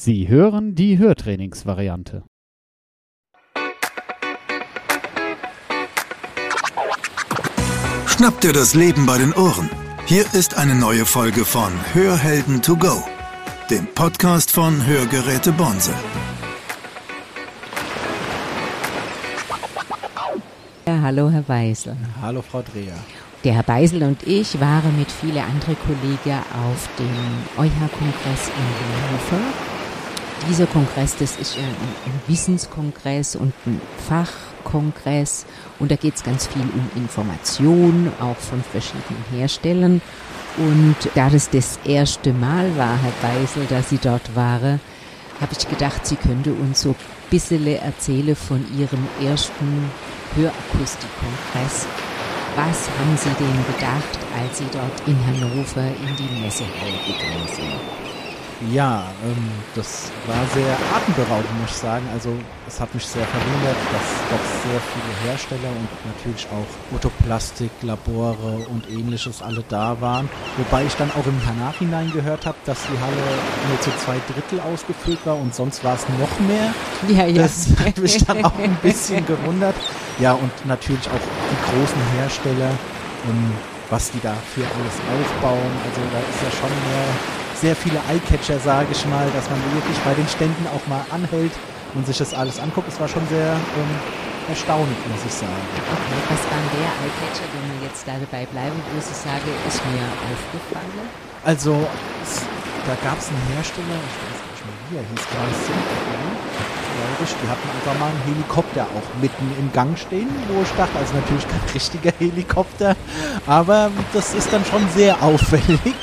Sie hören die Hörtrainingsvariante. Schnapp dir das Leben bei den Ohren. Hier ist eine neue Folge von Hörhelden to go, dem Podcast von Hörgeräte Bonse. Ja, hallo Herr Weisel. Hallo Frau Dreher. Der Herr Beisel und ich waren mit vielen anderen Kollegen auf dem EuH-Kongress in Hannover. Dieser Kongress, das ist ein, ein Wissenskongress und ein Fachkongress und da geht es ganz viel um Information, auch von verschiedenen Herstellern. Und da das das erste Mal war, Herr Beisel, dass Sie dort waren, habe ich gedacht, Sie könnte uns so ein bisschen erzählen von Ihrem ersten Hörakustikkongress was haben Sie denn gedacht, als Sie dort in Hannover in die Messehalle gegangen sind? Ja, ähm, das war sehr atemberaubend, muss ich sagen. Also es hat mich sehr verwundert, dass doch sehr viele Hersteller und natürlich auch Otoplastik, Labore und ähnliches alle da waren. Wobei ich dann auch im Nachhinein gehört habe, dass die Halle nur zu zwei Drittel ausgefüllt war und sonst war es noch mehr. Ja, ja. Das hat mich dann auch ein bisschen gewundert. Ja, und natürlich auch die großen Hersteller, ähm, was die da für alles aufbauen. Also da ist ja schon mehr sehr viele Eyecatcher, sage ich mal, dass man wirklich bei den Ständen auch mal anhält und sich das alles anguckt. Es war schon sehr ähm, erstaunlich, muss ich sagen. Okay, was denn der Eyecatcher, wenn wir jetzt da dabei bleiben, wo ich sage, ist mir aufgefallen? Also, da gab es einen Hersteller, ich weiß nicht mehr wie er hieß, ich, die hatten einfach mal einen Helikopter auch mitten im Gang stehen, wo ich dachte, also natürlich kein richtiger Helikopter, aber das ist dann schon sehr auffällig.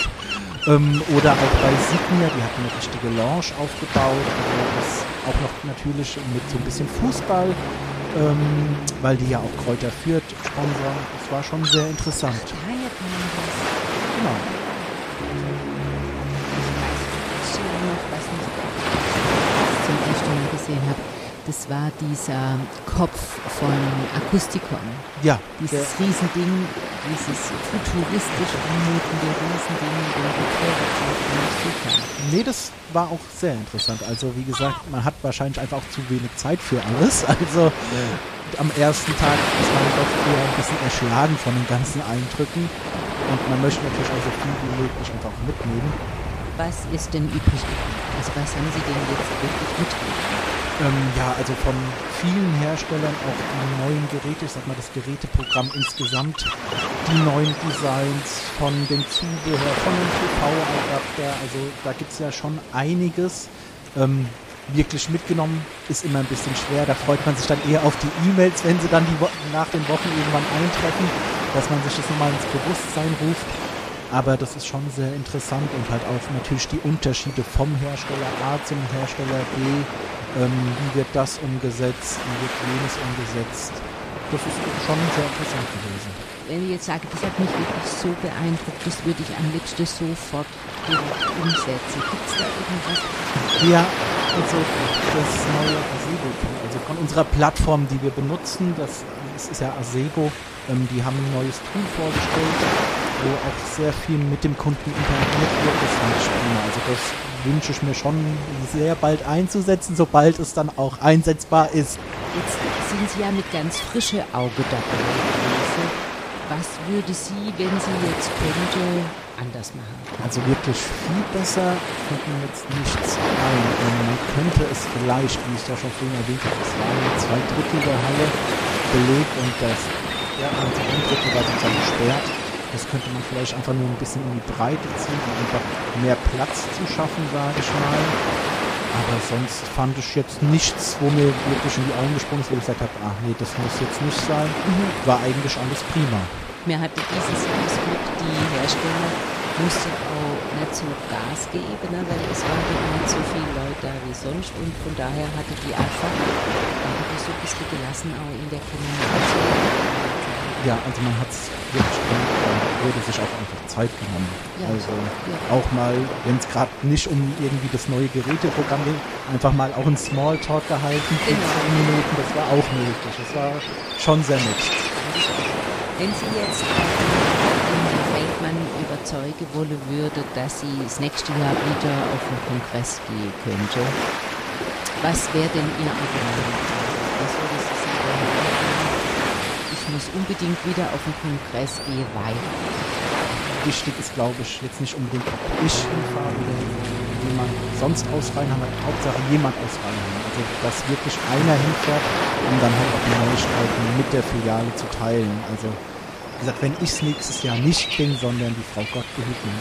Ähm, oder auch bei Signia, die hatten eine richtige Lounge aufgebaut. Also das auch noch natürlich mit so ein bisschen Fußball, ähm, weil die ja auch Kräuter führt, sponsern. Das war schon sehr interessant. Genau. Ich weiß noch, was ich ersten Mal gesehen habe. Das war dieser Kopf von Akustikon. Ja, Dieses Riesending, dieses futuristisch anmutende Riesending, der Rückkehrerzeug, super. Nee, das war auch sehr interessant. Also wie gesagt, man hat wahrscheinlich einfach auch zu wenig Zeit für alles. Also am ersten Tag ist man doch eher ein bisschen erschlagen von den ganzen Eindrücken. Und man möchte natürlich auch so viel wie möglich einfach mitnehmen. Was ist denn übrig geblieben? Also was haben Sie denn jetzt wirklich mitgenommen? Ähm, ja, also von vielen Herstellern auch die neuen Geräte, ich sag mal das Geräteprogramm insgesamt, die neuen Designs von dem Zubehör, von dem TV-Adapter, also da gibt es ja schon einiges. Ähm, wirklich mitgenommen ist immer ein bisschen schwer, da freut man sich dann eher auf die E-Mails, wenn sie dann die Wo nach den Wochen irgendwann eintreffen, dass man sich das nochmal ins Bewusstsein ruft. Aber das ist schon sehr interessant und halt auch natürlich die Unterschiede vom Hersteller A zum Hersteller B. Ähm, wie wird das umgesetzt, wie wird jenes umgesetzt. Das ist schon sehr interessant gewesen. Wenn ich jetzt sage, das hat mich wirklich so beeindruckt, das würde ich am liebsten sofort direkt umsetzen. Gibt es da irgendwas? Ja, also das neue Asego, also von unserer Plattform, die wir benutzen, das, das ist ja Asego, ähm, die haben ein neues Tool vorgestellt, wo auch sehr viel mit dem Kunden interagiert wird. Das prima. Also das wünsche ich mir schon sehr bald einzusetzen, sobald es dann auch einsetzbar ist. Jetzt sind Sie ja mit ganz frischem Auge dabei gewesen. Was würde Sie, wenn Sie jetzt könnte, anders machen? Also wirklich viel besser fällt mir jetzt nichts ein. Ähm, Man könnte es vielleicht, wie ich da schon vorhin erwähnt habe, es waren zwei Drittel der Halle belegt und das ja, also ein Drittel war sozusagen gesperrt. Das könnte man vielleicht einfach nur ein bisschen in die Breite ziehen, um einfach mehr Platz zu schaffen, sage ich mal. Aber sonst fand ich jetzt nichts, wo mir wirklich in die Augen gesprungen ist, wo ich gesagt habe, ach nee, das muss jetzt nicht sein. War eigentlich alles prima. Mir hatte dieses Glück, die Hersteller mussten auch nicht so Gas geben, ne, weil es waren eben nicht so viele Leute da wie sonst und von daher hatte die einfach irgendwie so ein bisschen gelassen auch in der Kommunikation. Ja, also man hat es wirklich gemacht und wurde sich auch einfach Zeit genommen. Ja. Also Ja. auch mal, wenn es gerade nicht um irgendwie das neue Geräteprogramm ging, einfach mal auch einen Smalltalk gehalten für Genau. 10 Minuten, das war auch möglich. Das war schon sehr nett. Wenn Sie jetzt Feldmann über überzeugen wollen würde, dass sie das nächste Jahr wieder auf den Kongress gehen könnte, was wäre denn Ihr Argument? Was würde Sie muss unbedingt wieder auf den Kongress gehen, weil. Wichtig ist, glaube ich, jetzt nicht unbedingt, ob ich hinfahre oder jemand sonst aus Rheinheim, Hauptsache jemand aus Rheinheim. Also, dass wirklich einer hinfährt, um dann halt auch die Neuigkeiten mit der Filiale zu teilen. Also, gesagt, wenn ich es nächstes Jahr nicht bin, sondern die Frau meine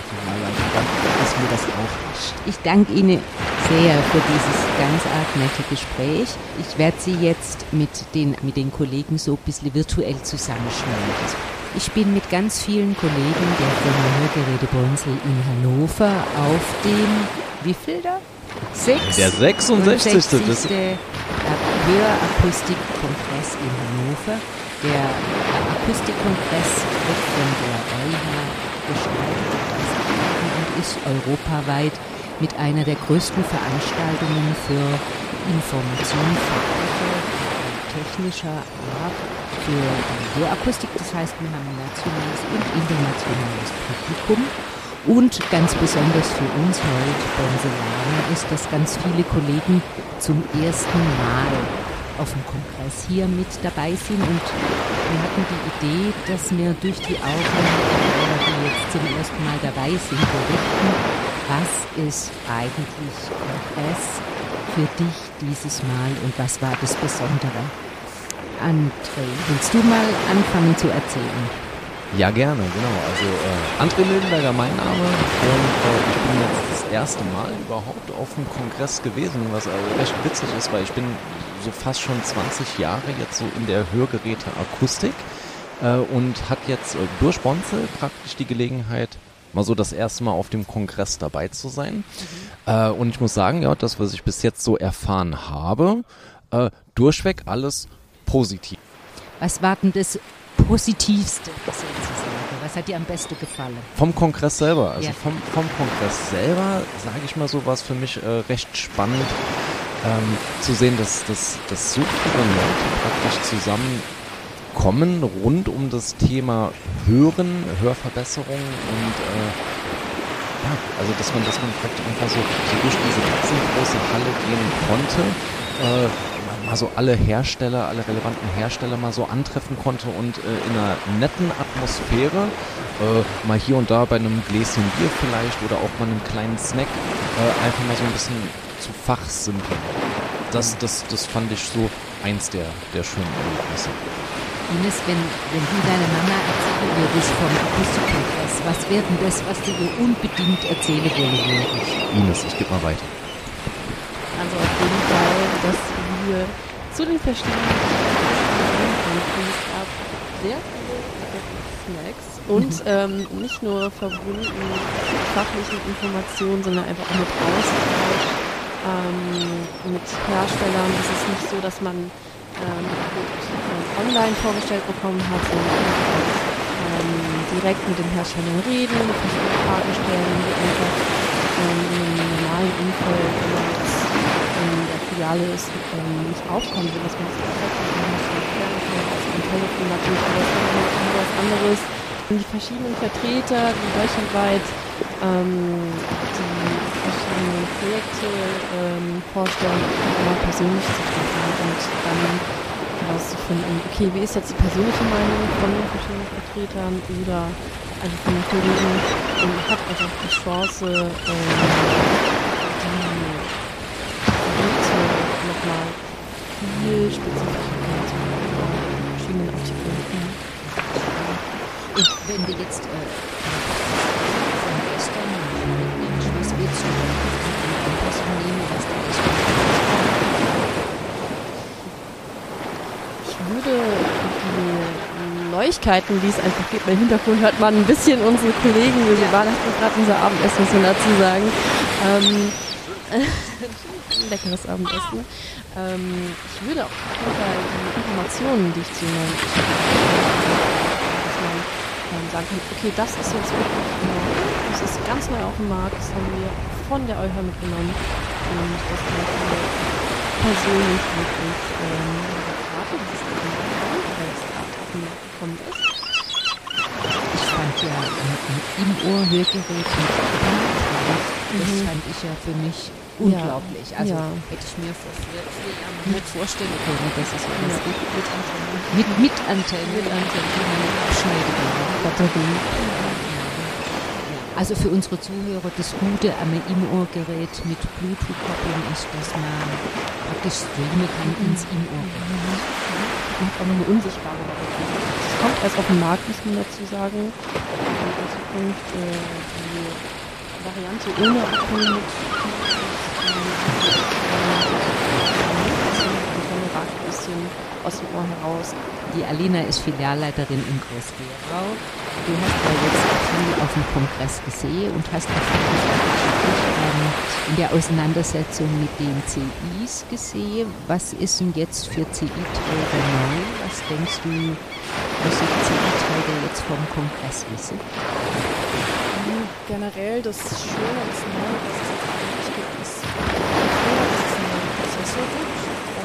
Filialleitung, dann ist mir das auch nicht. Ich danke Ihnen sehr für dieses ganz arg nette Gespräch. Ich werde Sie jetzt mit den, mit den Kollegen so ein bisschen virtuell zusammenschneiden. Ich bin mit ganz vielen Kollegen der Firma Hörgeräte Bonsel in Hannover auf dem, wie viel da? Sechs? Der 66. Das 60. Hörakustikkongress in Hannover. Der Akustikkongress wird von der EuHA gestaltet und ist europaweit mit einer der größten Veranstaltungen für Information technischer Art für die Hörakustik. Das heißt, wir haben ein nationales und internationales Publikum. Und ganz besonders für uns heute Bonselane ist, dass ganz viele Kollegen zum ersten Mal auf dem Kongress hier mit dabei sind und wir hatten die Idee, dass wir durch die Augen derer, die jetzt zum ersten Mal dabei sind, berichten, was ist eigentlich Kongress für dich dieses Mal und was war das Besondere? André, willst du mal anfangen zu erzählen? Ja, gerne, genau. Also äh, André Mildenberger, mein Name. Und äh, ich bin jetzt das erste Mal überhaupt auf dem Kongress gewesen, was also recht witzig ist, weil ich bin so fast schon 20 Jahre jetzt so in der Hörgeräte Akustik äh, und hat jetzt äh, durch Bonzel praktisch die Gelegenheit, mal so das erste Mal auf dem Kongress dabei zu sein. Äh, und ich muss sagen, ja, das, was ich bis jetzt so erfahren habe, äh, durchweg alles positiv. Was war denn das Positivste sozusagen? Was hat dir am besten gefallen? Vom Kongress selber, also Ja. vom, vom Kongress selber, sage ich mal so, war es für mich äh, recht spannend ähm, zu sehen, dass, dass, dass so viele Leute praktisch zusammenkommen rund um das Thema Hören, Hörverbesserung und äh, ja, also dass man, dass man praktisch einfach so, so durch diese riesengroße Halle gehen konnte, äh, mal- so alle Hersteller, alle relevanten Hersteller mal so antreffen konnte und äh, in einer netten Atmosphäre, äh, mal hier und da bei einem Gläschen Bier vielleicht oder auch mal einem kleinen Snack, äh, einfach mal so ein bisschen zu fachsimpeln. Das, das, das fand ich so eins der, der schönen Erlebnisse. Ines, wenn, wenn du deiner Mama erzählen würdest vom Akustikkongress, was wäre denn das, was du ihr unbedingt erzählen wollen würdest? Ines, ich gebe mal weiter. Also auf jeden Fall, dass wir zu den verschiedenen gab sehr viele Snacks und ähm, nicht nur verbunden mit fachlichen Informationen, sondern einfach auch mit Austausch ähm, mit Herstellern. Es ist nicht so, dass man ähm, ähm, online vorgestellt bekommen hat, sondern ähm, direkt mit den Herstellern reden, verschiedene Fragen stellen, die einfach ähm, in einem normalen Umfeld, man jetzt in der Filiale ist, ähm, nicht aufkommen will, dass man auf dem Telefon natürlich, aber immer was anderes. Und die verschiedenen Vertreter, die deutschlandweit ähm, die verschiedenen Projekte ähm, vorstellen, mal persönlich zu treffen und dann herauszufinden, okay, wie ist jetzt die persönliche Meinung von den verschiedenen Vertretern oder einfach von den Kollegen und hat einfach die Chance, ähm, nochmal viel spezifischer kennenzulernen, in verschiedenen Artikeln. Und wenn du jetzt von gestern du denn am besten nehmen, was da ist? Ich würde die Neuigkeiten, die es einfach gibt, im Hintergrund hört man ein bisschen unsere Kollegen, wir waren erst gerade unser Abendessen, muss man dazu sagen. Ähm, leckeres Abendessen. Ähm, ich würde auf jeden Fall die Informationen, die ich zu neuen dass man ähm, sagen kann, okay, das ist jetzt wirklich neu, das ist ganz neu auf dem Markt, das haben wir von der EuH mitgenommen und das kann ich mir persönlich wirklich ähm, raten, dass es eben weil es gerade auf den Markt gekommen ist. Ich fand ja am im Ohr-Hörgerät mit Bluetooth. Das Mhm. fand ich ja für mich unglaublich. Also Ja. hätte ich mir vor vier, vier Jahren nicht vorstellen können, dass es alles Ja. gibt. Mit Antenne. Mit, mit Antenne. Mit Antenne. Die man nicht abschneiden kann. Batterie. Also für unsere Zuhörer, das Gute am Im-Ohr-Gerät mit Bluetooth-Kopplung ist, dass man praktisch streamen kann ins Im-Ohr-Gerät. Und auch noch eine unsichtbare Batterie. Es kommt erst auf den Markt, muss man dazu sagen. In Zukunft äh, die Variante ohne Akku mit aus dem Ohr heraus. Die Alina ist Filialleiterin in Groß-Gerau. Du hast ja jetzt viel auf dem Kongress gesehen und hast auch viel ähm, in der Auseinandersetzung mit den CIs gesehen. Was ist denn jetzt für CI-Träger neu? Was denkst du, was die CI-Träger jetzt vom Kongress wissen? Generell das Schöne und das Neue, was es jetzt eigentlich gibt, ist, früher, dass es einen Prozessor gibt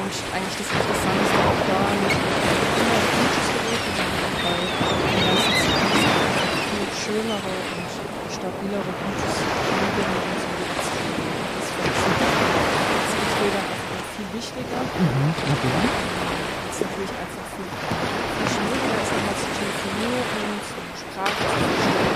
und eigentlich das Interessanteste auch da nicht Bluetooth-Geräte, sondern bei den ganzen CDs einfach viel schönere und stabilere Bluetooth-Anbindungen und so das für CI-Träger einfach viel wichtiger. Mhm. Warum? Es ist natürlich einfach viel, viel schwieriger, ist nochmal zu telefonieren, zu Sprache zu verstehen,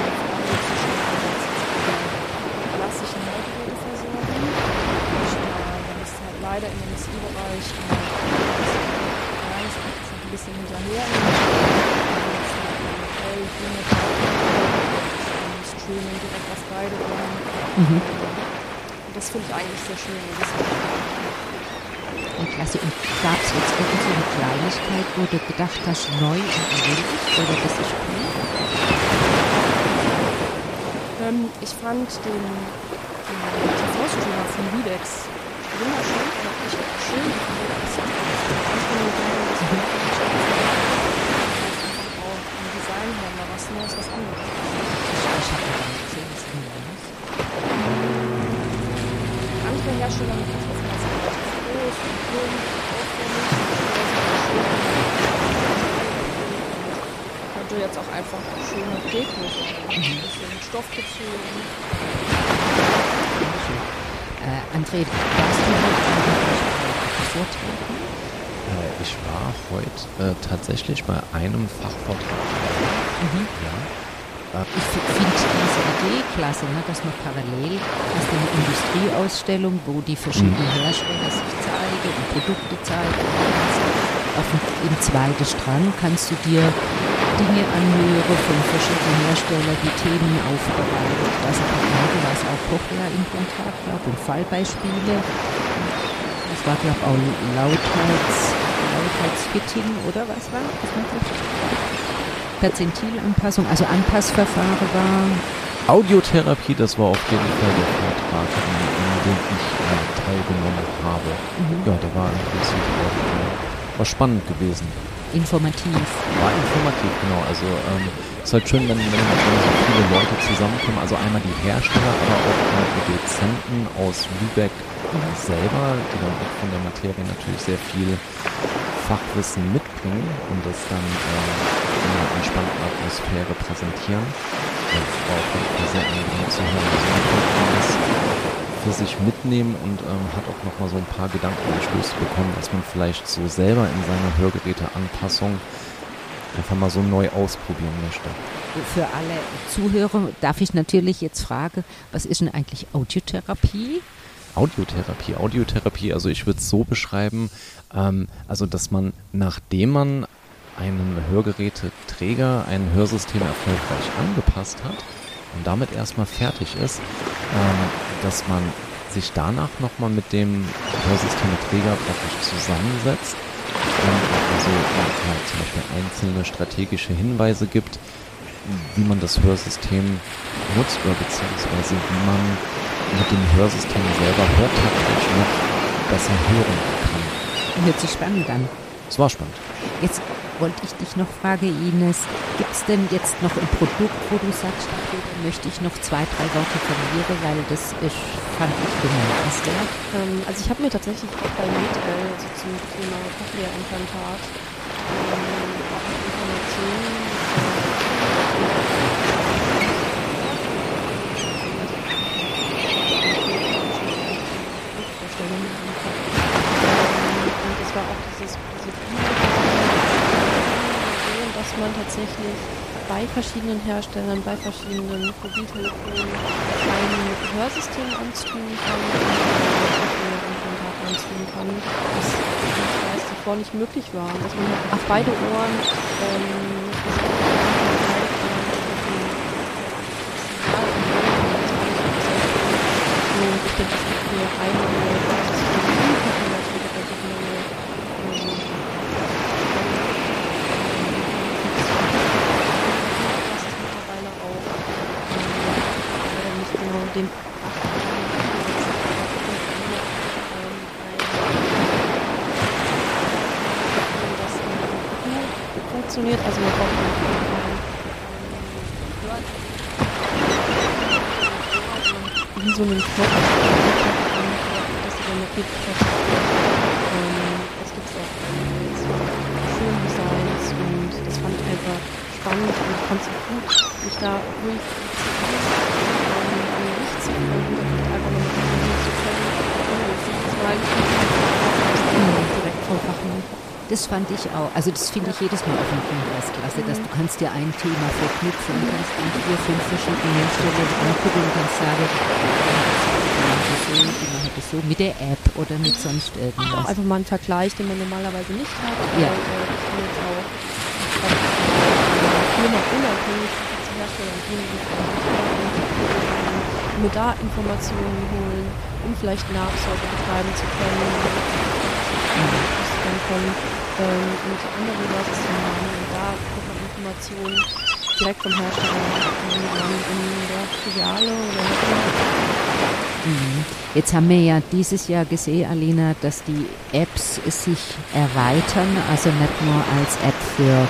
hinterher. Ich bin jetzt direkt was beide. Und das finde ich eigentlich sehr schön. Ja, klasse. Und gab es jetzt irgend so eine Kleinigkeit, wo du gedacht hast, neu und ähnlich? Oder das ist cool? Ähm, ich fand den, den TV-Streamer von Videx wunderschön echt schön. Das hat Anfang das war einfach auch im Design her mal was Neues, was anderes. Ich habe gar nicht gesehen, ist ein Andere Hersteller oftmals relativ groß und aufwendig. Könnte jetzt auch einfach schöne Deko sein. Ein bisschen stoffbezogen. Äh, André, warst du heute Vorträgen? Äh, ich war heute äh, tatsächlich bei einem Fachvortrag. Mhm. Ja. Ich finde diese Idee klasse, ne, dass man parallel du eine Industrieausstellung, wo die verschiedenen Hersteller sich zeigen und Produkte zeigen. Auf dem, Im zweiten Strang kannst du dir Dinge anhören von verschiedenen Herstellern, die Themen aufbereiten. Also gerade war es auch Cochlea-Implantat, glaube und Fallbeispiele. Das war, glaube ich, auch Lautheits, Lautheitsfitting oder was war? Was war das? Perzentilanpassung, also Anpassverfahren war. Audiotherapie, das war auf jeden Fall der Vortrag, in dem ich äh, teilgenommen habe. Ja, der war im Prinzip auch, äh, war spannend gewesen. Informativ. War informativ, genau. Also ähm, ist halt schön, wenn, wenn, wenn so viele Leute zusammenkommen. Also einmal die Hersteller, aber auch äh, die Dozenten aus Lübeck selber, die dann auch von der Materie natürlich sehr viel Fachwissen mitbringen und das dann äh, einer entspannten Atmosphäre präsentieren. Das war auf jeden Fall sehr angenehm zu hören. Also man konnte das für sich mitnehmen und ähm, hat auch nochmal so ein paar Gedankenanstöße bekommen, dass man vielleicht so selber in seiner Hörgeräteanpassung einfach mal so neu ausprobieren möchte. Für alle Zuhörer darf ich natürlich jetzt fragen, was ist denn eigentlich Audiotherapie? Audiotherapie, Audiotherapie, also ich würde es so beschreiben, ähm, also dass man, nachdem man einen Hörgeräteträger, ein Hörsystem erfolgreich angepasst hat und damit erstmal fertig ist, ähm, dass man sich danach nochmal mit dem Hörsystemeträger praktisch zusammensetzt und also ja, zum Beispiel einzelne strategische Hinweise gibt, wie man das Hörsystem nutzt oder beziehungsweise wie man mit dem Hörsystem selber hörtaktisch noch besser hören kann. Hört sich spannend an. Es war spannend. Jetzt wollte ich dich noch fragen, Ines, gibt es denn jetzt noch ein Produkt, wo du sagst, da möchte ich noch zwei, drei Worte verlieren, weil das ist, fand ich bemerkenswert. Ähm, also ich habe mir tatsächlich auch bei MedL, also zum Thema Cochlea-Implantat, ähm, Informationen Erinnerung habe. Ähm, und es war auch dieses, diese Sehen, dass man tatsächlich bei verschiedenen Herstellern, bei verschiedenen Mobiltelefonen ein Hörsystem anstreamen kann und anstreamen kann, was ich weiß, zuvor nicht möglich war. Dass man auf beide Ohren ähm, und ich denke, es gibt nur einige mittlerweile auch ähm, nicht genau den funktioniert, also man braucht wie so einen Knopf, dass du dann noch geht. Ähm, das gibt es auch schöne Designs und das fand ich einfach spannend und fand es gut, mich da ruhig zu finden und einfach noch mal zu können, jetzt jedes Mal direkt vom Fachmann. Das fand ich auch. Also das finde ich jedes Mal auf dem Kongress klasse, dass du kannst dir ein Thema verknüpfen kannst dann vier, fünf verschiedene Hersteller angucken und kannst sagen, die machen das so, die machen das so, mit der App oder mit sonst irgendwas. Auch einfach mal einen Vergleich, den man normalerweise nicht hat. Ja. Weil, äh, ich bin jetzt auch Firma unabhängig zu Herstellern gehen mir da Informationen holen, um vielleicht Nachsorge betreiben zu können. Mhm von ähm, mit anderen Leuten und da bekommt man Informationen direkt vom Hersteller, in der Filiale oder mhm. Jetzt haben wir ja dieses Jahr gesehen, Alina, dass die Apps sich erweitern, also nicht nur als App für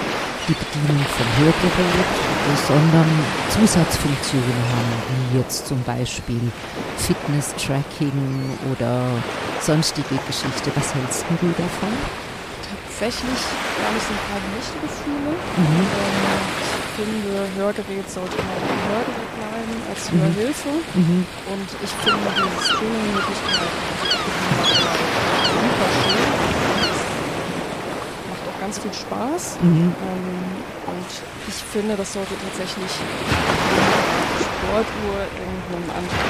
die Bedienung von Hörgerät, sondern Zusatzfunktionen haben, wie jetzt zum Beispiel Fitness-Tracking oder sonstige Geschichte. Was hältst du davon? tatsächlich gar nicht so ein paar gemischte Gefühle. Mhm. Ähm, ich finde, Hörgerät sollte immer ein Hörgerät bleiben als mhm. Hörhilfe. Mhm. Und ich finde diese Streaming-Möglichkeit super schön. Ganz viel Spaß. Mhm. Ähm, und ich finde, das sollte tatsächlich Sportuhr irgendeinem anderen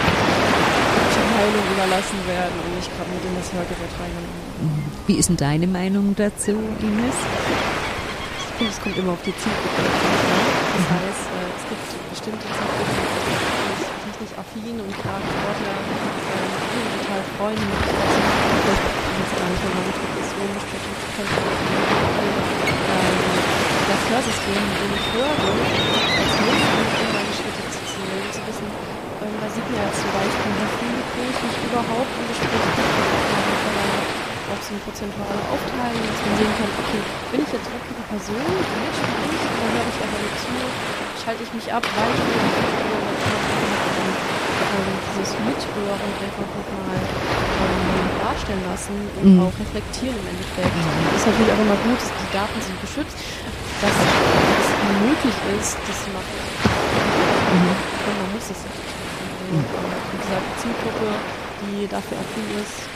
Heilung überlassen werden und nicht gerade mit in das Hörgerät reingenommen. Wie ist denn deine Meinung dazu, Ines? Ich finde, es kommt immer auf die Zielgruppe an. Das mhm. heißt, äh, es gibt bestimmte Zielgruppen, die technisch affin und gerade Sportler äh, total freuen, mit vielleicht gar nicht mehr mit Ähm, das Hörsystem, mit ich höre, als Hilfe, um meine Schritte zu zählen, zu wissen, ähm, da sieht man ja zum Beispiel, wie viel ich mich überhaupt im Gespräch auch so eine prozentuale Aufteilung, dass man sehen kann, okay, bin ich jetzt wirklich die Person, die mitspricht, dann höre ich aber nicht zu, schalte ich mich ab, weil ich mir ähm, dieses Mithören einfach nochmal darstellen lassen und mhm. auch reflektieren im Endeffekt. Mhm. Ist natürlich auch immer gut, dass die Daten sind geschützt, dass es möglich ist, das zu machen. Mhm. Und man muss es nicht. Also, mhm. wie gesagt, Zielgruppe, die dafür affin ist,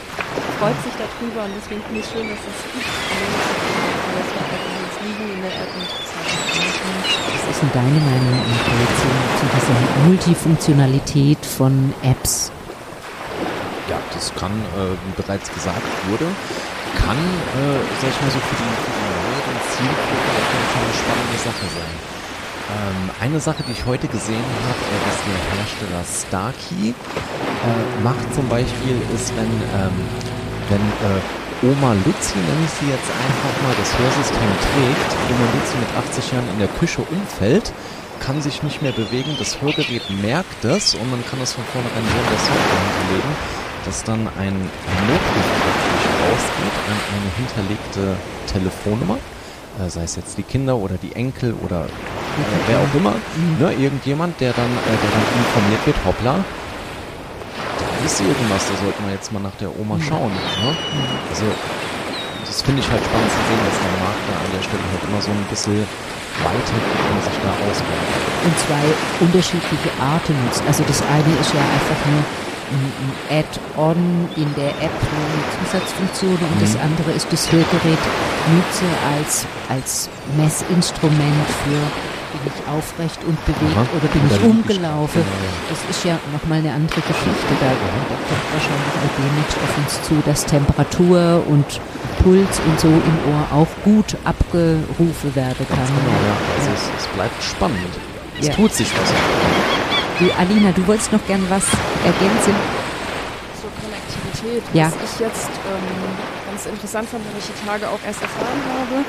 freut sich darüber und deswegen finde ich es schön, dass es gibt. Das wird jetzt liegen in der App und Was ist denn deine Meinung zu dieser Multifunktionalität von Apps? Das kann, äh, wie bereits gesagt wurde, kann, äh, sag ich mal so, für die, für die neueren Zielgruppen auf jeden Fall eine spannende Sache sein. Ähm, eine Sache, die ich heute gesehen habe, äh, dass der Hersteller Starkey äh, macht zum Beispiel, ist, wenn, ähm, wenn äh, Oma Luzi, nenne ich sie jetzt einfach mal, das Hörsystem trägt, Oma Luzi mit 80 Jahren in der Küche umfällt, kann sich nicht mehr bewegen, das Hörgerät merkt das und man kann es von vornherein so in der Software hinterlegen, dass dann ein Notruf praktisch rausgeht an eine hinterlegte Telefonnummer äh, sei es jetzt die Kinder oder die Enkel oder äh, wer auch immer, mhm. ne, irgendjemand, der dann, äh, der dann informiert wird, hoppla, da ist irgendwas, da sollten wir jetzt mal nach der Oma mhm. schauen. Ne? Mhm. Also das finde ich halt spannend zu sehen, dass der Markt da an der Stelle halt immer so ein bisschen weiter und sich da ausbaut. Und zwei unterschiedliche Arten nutzt. Also das eine ist ja einfach nur ein Add-on in der App, eine Zusatzfunktion und das Mhm. andere ist das Hörgerät nutze als, als Messinstrument für bin ich aufrecht und bewegt Aha. oder bin ich umgelaufen. genau, ja. Das ist ja nochmal eine andere Geschichte. Da, da kommt wahrscheinlich auch demnächst auf uns zu, dass Temperatur und Puls und so im Ohr auch gut abgerufen werden kann. Genau, ja. Also es, es bleibt spannend. Es Ja. tut sich was. Du, Alina, du wolltest noch gern was ergänzen? Zur Konnektivität, Ja. was ich jetzt ähm, ganz interessant fand, weil ich die Tage auch erst erfahren habe,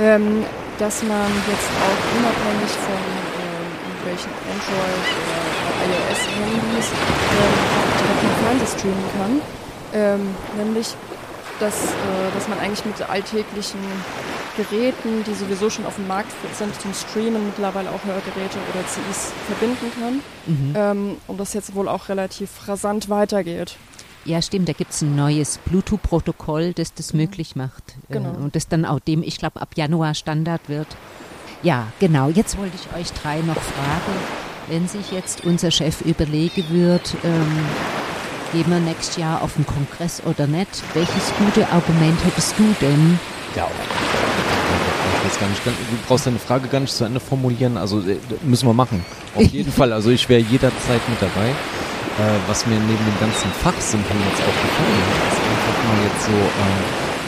ähm, dass man jetzt auch unabhängig von ähm, irgendwelchen Android- oder iOS-Handys ähm, direkt den Fernseher streamen kann. Ähm, nämlich, dass, äh, dass man eigentlich mit alltäglichen Geräten, die sowieso schon auf dem Markt sind zum Streamen, mittlerweile auch Hörgeräte oder CIs verbinden kann. Mhm. Ähm, und das jetzt wohl auch relativ rasant weitergeht. Ja, stimmt, da gibt es ein neues Bluetooth-Protokoll, das das möglich macht. Genau. Äh, und das dann auch dem, ich glaube, ab Januar Standard wird. Ja, genau. Jetzt wollte ich euch drei noch fragen, wenn sich jetzt unser Chef überlegen wird, ähm, gehen wir nächstes Jahr auf den Kongress oder nicht, welches gute Argument hättest du denn? Ja. Ich weiß gar nicht, du brauchst deine Frage gar nicht zu Ende formulieren. Also äh, müssen wir machen. Auf jeden Fall. Also ich wäre jederzeit mit dabei. Äh, was mir neben dem ganzen Fachsimpel jetzt auch gefallen hat, ist einfach mal jetzt so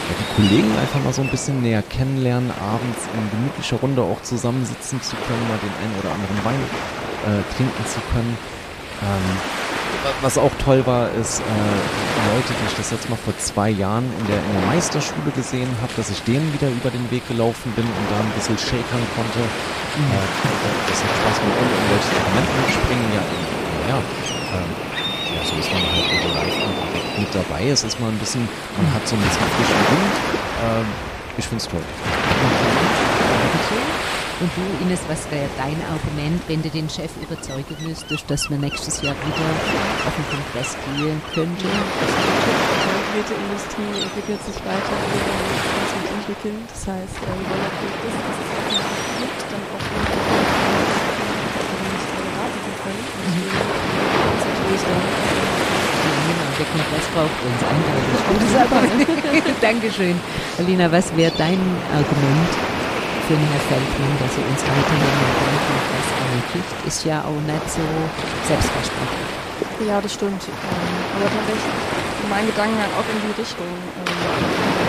ja, die Kollegen einfach mal so ein bisschen näher kennenlernen, abends in gemütlicher Runde auch zusammensitzen zu können, mal den einen oder anderen Wein äh, trinken zu können. Ähm, was auch toll war, ist äh, Leute, die ich das jetzt mal vor zwei Jahren in der, in der Meisterschule gesehen habe, dass ich denen wieder über den Weg gelaufen bin und da ein bisschen shakern konnte. Äh, das hat Spaß mit irgendwelchen Elementen springen. Ja, ja, ähm, ja, so ist man halt wieder live mit dabei. Es ist mal ein bisschen, man hat so ein bisschen frischen Wind. Ähm, ich find's toll. Und du, Ines, was wäre dein Argument, wenn du den Chef überzeugen müsstest, dass wir nächstes Jahr wieder auf den Kongress gehen könnten? Die Geräteindustrie entwickelt sich weiter, wir uns mitentwickeln. Das heißt, äh, wir wollen natürlich wissen, dass es auch gibt, dann auch nicht erwarten zu können. Deswegen ist natürlich dann der Kongress braucht uns eindeutig. Gute Sache. Dankeschön. Alina, was wäre dein Argument für den Herr Feldmann, dass er uns weiterhin mit dem Kongress ermöglicht? Ist ja auch nicht so selbstverständlich. Ja, das stimmt. Ähm, aber tatsächlich mein Gedanken halt auch in die Richtung. Ähm,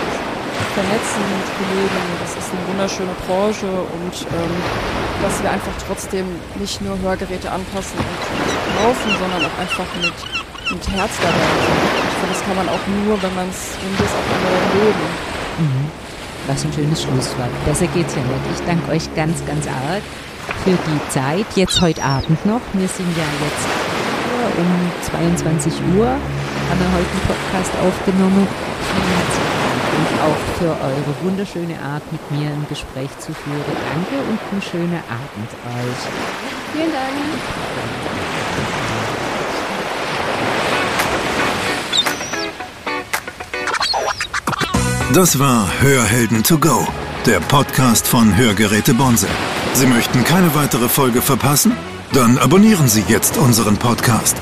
vernetzen mit Kollegen, das ist eine wunderschöne Branche und ähm, dass wir einfach trotzdem nicht nur Hörgeräte anpassen und kaufen, sondern auch einfach mit, mit Herz dabei. Ich finde, das kann man auch nur, wenn man es, wenn wir es auch alle leben. Mhm. Was ein schönes Schlusswort. Besser geht's ja nicht. Ich danke euch ganz, ganz arg für die Zeit. Jetzt heute Abend noch. Wir sind ja jetzt um 22 Uhr. Haben wir heute einen Podcast aufgenommen. Und auch für eure wunderschöne Art, mit mir ein Gespräch zu führen. Danke und einen schönen Abend euch. Vielen Dank. Das war Hörhelden to go, der Podcast von Hörgeräte Bonse. Sie möchten keine weitere Folge verpassen? Dann abonnieren Sie jetzt unseren Podcast.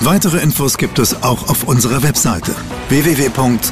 Weitere Infos gibt es auch auf unserer Webseite www.bonsel.de.